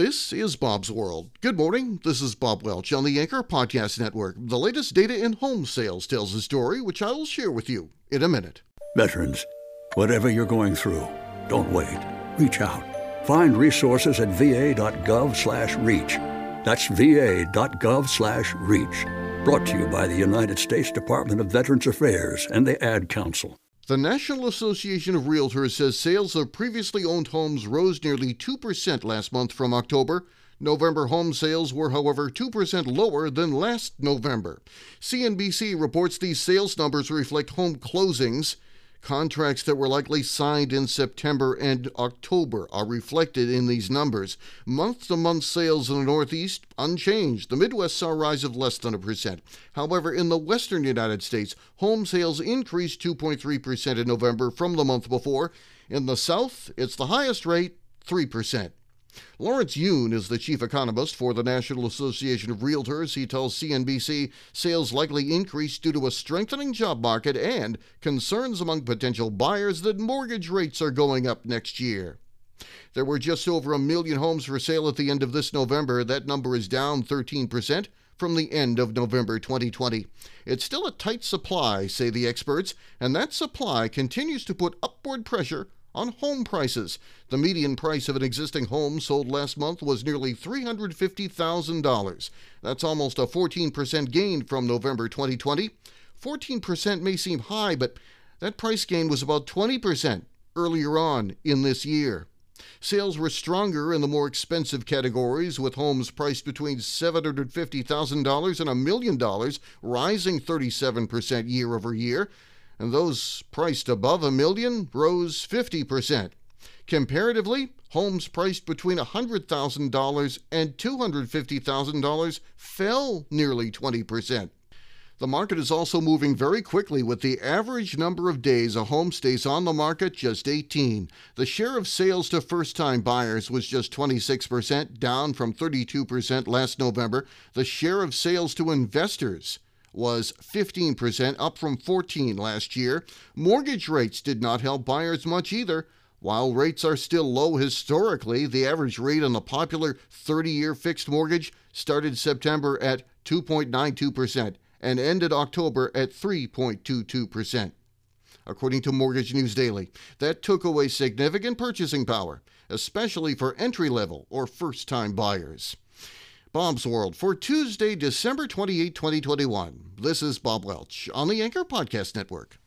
This is Bob's World. Good morning. This is Bob Welch on the Anchor Podcast Network. The latest data in home sales tells a story which I will share with you in a minute. Veterans, whatever you're going through, don't wait. Reach out. Find resources at va.gov/reach. That's va.gov/reach. Brought to you by the United States Department of Veterans Affairs and the Ad Council. The National Association of Realtors says sales of previously owned homes rose nearly 2% last month from October. November home sales were, however, 2% lower than last November. CNBC reports these sales numbers reflect home closings. Contracts that were likely signed in September and October are reflected in these numbers. Month to month sales in the Northeast unchanged. The Midwest saw a rise of less than a percent. However, in the Western United States, home sales increased 2.3% in November from the month before. In the South, it's the highest rate, 3%. Lawrence Yun is the chief economist for the National Association of Realtors. He tells CNBC sales likely increased due to a strengthening job market and concerns among potential buyers that mortgage rates are going up next year. There were just over a million homes for sale at the end of this November. That number is down 13% from the end of November 2020. It's still a tight supply, say the experts, and that supply continues to put upward pressure on home prices. The median price of an existing home sold last month was nearly $350,000. That's almost a 14% gain from November 2020. 14% may seem high, but that price gain was about 20% earlier on in this year. Sales were stronger in the more expensive categories, with homes priced between $750,000 and a million dollars, rising 37% year over year and those priced above a million rose 50%. Comparatively, homes priced between $100,000 and $250,000 fell nearly 20%. The market is also moving very quickly, with the average number of days a home stays on the market just 18. The share of sales to first time buyers was just 26%, down from 32% last November. The share of sales to investors was 15%, up from 14 last year. Mortgage rates did not help buyers much either. While rates are still low historically, the average rate on the popular 30-year fixed mortgage started September at 2.92% and ended October at 3.22%. According to Mortgage News Daily, that took away significant purchasing power, especially for entry level or first time buyers. Bob's World for Tuesday, December 28, 2021. This is Bob Welch on the Anchor Podcast Network.